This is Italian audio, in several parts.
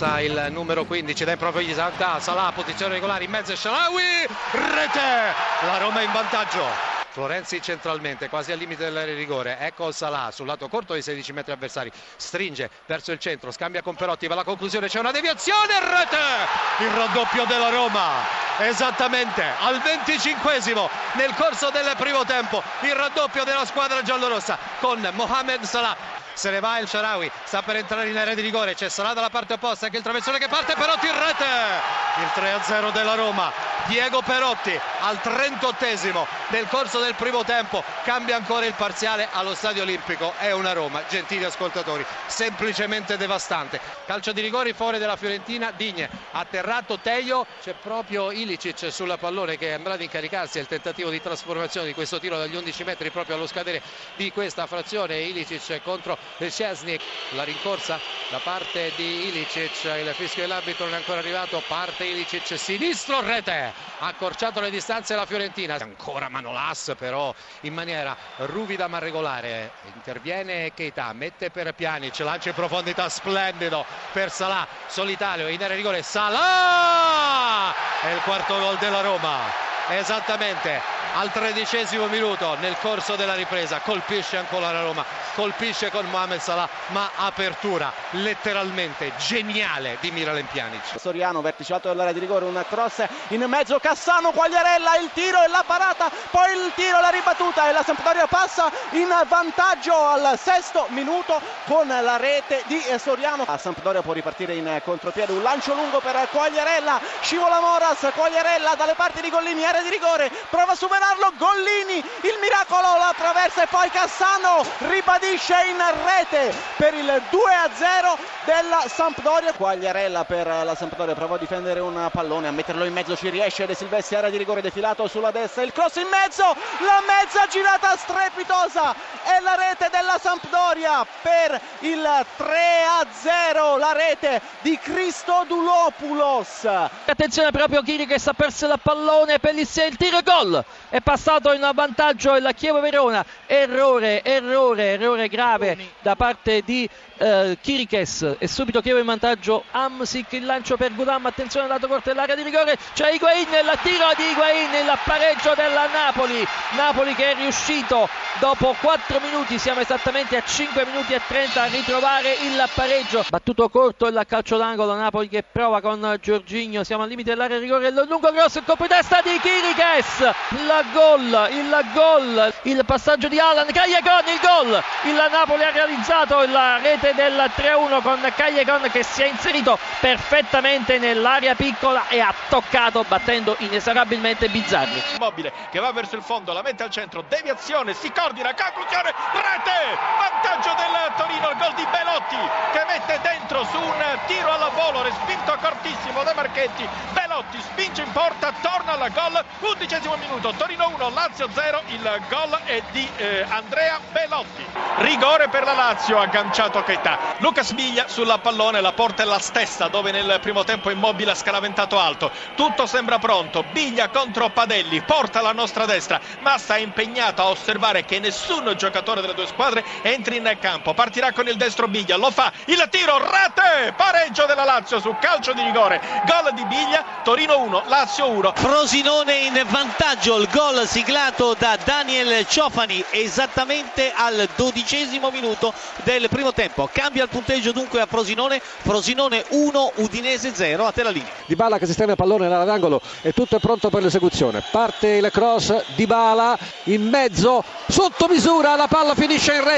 passa il numero 15 dai proprio di Santa Salah posizione regolare in mezzo Shalawi rete la Roma in vantaggio Florenzi centralmente, quasi al limite dell'area di rigore. Ecco Salah sul lato corto dei 16 metri avversari. Stringe verso il centro, scambia con Perotti. Va alla conclusione, c'è una deviazione. Rete! Il raddoppio della Roma. Esattamente al 25 nel corso del primo tempo. Il raddoppio della squadra giallorossa con Mohamed Salah se ne va il Sharawi, sta per entrare in area di rigore, c'è Salah dalla parte opposta, anche il traversone che parte, Perotti in rete, il 3-0 della Roma, Diego Perotti al 38esimo nel corso del primo tempo, cambia ancora il parziale allo Stadio Olimpico, è una Roma, gentili ascoltatori, semplicemente devastante, calcio di rigore fuori della Fiorentina, Digne, atterrato Teio, c'è proprio Ilicic sulla pallone che è andato ad incaricarsi, è il tentativo di trasformazione di questo tiro dagli 11 metri proprio allo scadere di questa frazione, Ilicic contro Szczesnik, la rincorsa da parte di Ilicic, il fischio dell'arbitro non è ancora arrivato, parte Ilicic sinistro, rete, ha accorciato le distanze la Fiorentina, ancora Manolas però in maniera ruvida ma regolare, interviene Keita, mette per Pjanic, lancia in profondità splendido per Salah, solitario in area rigore, Salah! È il quarto gol della Roma. Esattamente al tredicesimo minuto nel corso della ripresa colpisce ancora la Roma colpisce con Mohamed Salah ma apertura letteralmente geniale di Miralem Pjanic. Soriano vertice alto dell'area di rigore un cross in mezzo Cassano Quagliarella il tiro e la parata poi il tiro la ribattuta e la Sampdoria passa in vantaggio al sesto minuto con la rete di Soriano. La Sampdoria può ripartire in contropiede un lancio lungo per Quagliarella scivola Moras Quagliarella dalle parti di Gollini area di rigore, prova a superarlo, Gollini, il miracolo la attraversa e poi Cassano ribadisce in rete per il 2-0 della Sampdoria. Quagliarella per la Sampdoria prova a difendere un pallone, a metterlo in mezzo ci riesce De Silvestri, area di rigore defilato sulla destra, il cross in mezzo, la mezza girata strepitosa e la rete della Sampdoria per il 3-0, la rete di Christodulopoulos. Attenzione proprio Chiri che sta perso il pallone, Pellissier il tiro e gol, è passato in vantaggio il Chievo Verona, errore, errore, errore grave da parte di eh, Chiriches e subito Chievo in vantaggio. Amsic, il lancio per Gudam, attenzione al lato corto dell'area di rigore, c'è Higuain, il tiro di Higuain, il pareggio della Napoli, Napoli che è riuscito dopo 4 minuti, siamo esattamente a 5 minuti e 30 a ritrovare il pareggio, battuto corto il calcio d'angolo, Napoli che prova con Giorginio, siamo al limite dell'area rigore, il lungo grosso, il colpo di testa di Chiriches, il gol, il gol, il passaggio di Alan, Cagliacon, il gol, il Napoli ha realizzato la rete del 3-1 con Cagliacon che si è inserito perfettamente nell'area piccola e ha toccato battendo inesorabilmente Bizzarri. Immobile che va verso il fondo, la mette al centro, deviazione, si coordina, conclusione, rete, vantaggio del Torino, il gol di Belotti che mette dentro su un tiro alla volo, respinto cortissimo da Marchetti, Belotti spinge in porta, torna alla gol, undicesimo minuto, Torino 1, Lazio 0, il gol è di eh, Andrea Belotti. Rigore per la Lazio, agganciato Keita. Lucas Biglia sulla pallone, la porta è la stessa dove nel primo tempo Immobile ha scaraventato alto. Tutto sembra pronto, Biglia contro Padelli, porta alla nostra destra, Massa è impegnato a osservare che nessun giocatore delle due squadre entri in campo. Partirà con il destro Biglia, lo fa, il tiro, rete, pareggio della Lazio su calcio di rigore, gol di Biglia, Torino 1, Lazio 1. Frosinone in vantaggio, il gol siglato da Daniel Ciofani esattamente al dodicesimo minuto del primo tempo. Cambia il punteggio dunque a Frosinone, Frosinone 1, Udinese 0, a te la linea. Di Bala che sistema il pallone nell'area d'angolo e tutto è pronto per l'esecuzione. Parte il cross di Bala in mezzo, sotto misura, la palla finisce in rete.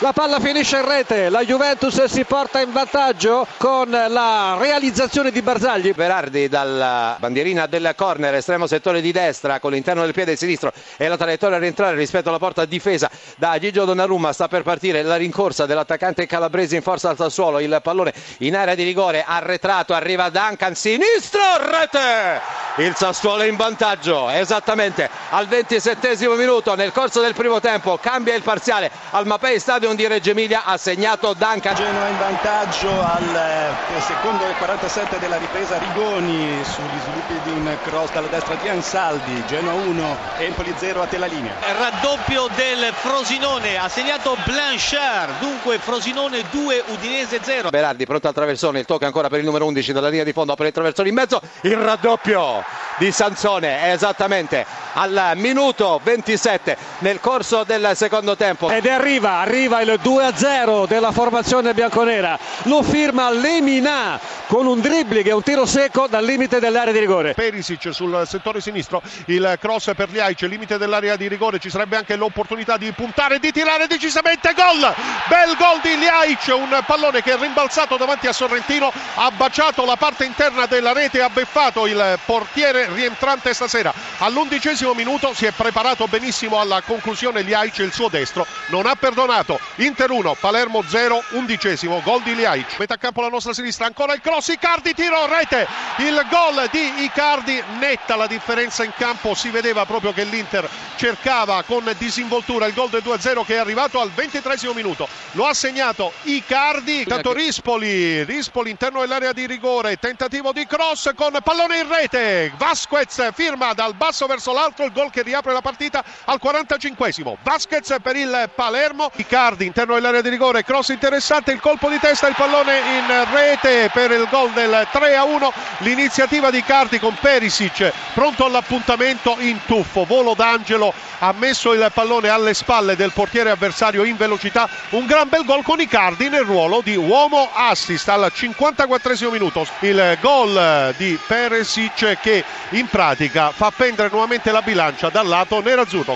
La palla finisce in rete, la Juventus si porta in vantaggio con la realizzazione di Barzagli. Berardi dalla bandierina del corner, estremo settore di destra con l'interno del piede sinistro e la traiettoria a rientrare rispetto alla porta difesa da Gigio Donnarumma. Sta per partire la rincorsa dell'attaccante calabrese in forza al Sassuolo. Il pallone in area di rigore arretrato, arriva Duncan sinistro, rete! Il Sassuolo in vantaggio esattamente al 27 minuto nel corso del primo tempo cambia il parziale al Mapei Stadium di Reggio Emilia ha segnato Duncan. Genoa in vantaggio al eh, secondo e 47 della ripresa Rigoni sugli sviluppi di un cross dalla destra di Ansaldi Genoa 1 Empoli 0 a te la linea. Raddoppio del Frosinone ha segnato Blanchard dunque Frosinone 2 Udinese 0 Berardi pronto al traversone il tocco ancora per il numero 11 dalla linea di fondo per il traversone in mezzo il raddoppio di Sansone esattamente al minuto 27 nel corso del secondo tempo. Ed arriva, arriva il 2-0 della formazione bianconera. Lo firma Lemina con un dribbling e un tiro secco dal limite dell'area di rigore. Perisic sul settore sinistro il cross per Liaic limite dell'area di rigore ci sarebbe anche l'opportunità di puntare di tirare decisamente gol! Bel gol di Liaic un pallone che è rimbalzato davanti a Sorrentino ha baciato la parte interna della rete ha beffato il portiere rientrante stasera. All'undicesimo minuto si è preparato benissimo alla conclusione Liaic il suo destro non ha perdonato. Inter 1 Palermo 0 undicesimo gol di Liaic. Metà campo la nostra sinistra ancora il cross Icardi tiro rete. Il gol di Icardi netta la differenza in campo si vedeva proprio che l'Inter cercava con disinvoltura il gol del 2-0 che è arrivato al 23 minuto. Lo ha segnato Icardi tanto Rispoli Rispoli interno dell'area di rigore tentativo di cross con pallone in rete. Vasquez firma dal basso verso l'alto il gol che riapre la partita al 45esimo Vasquez per il Palermo. Icardi interno dell'area di rigore cross interessante il colpo di testa il pallone in rete per il gol del 3 a 1 l'iniziativa di Icardi con Perisic pronto all'appuntamento in tuffo. Volo d'angelo ha messo il pallone alle spalle del portiere avversario in velocità. Un gran bel gol con Icardi nel ruolo di uomo assist. Al 54 minuto il gol di Perisic che in pratica fa pendere nuovamente la bilancia dal lato nerazzurro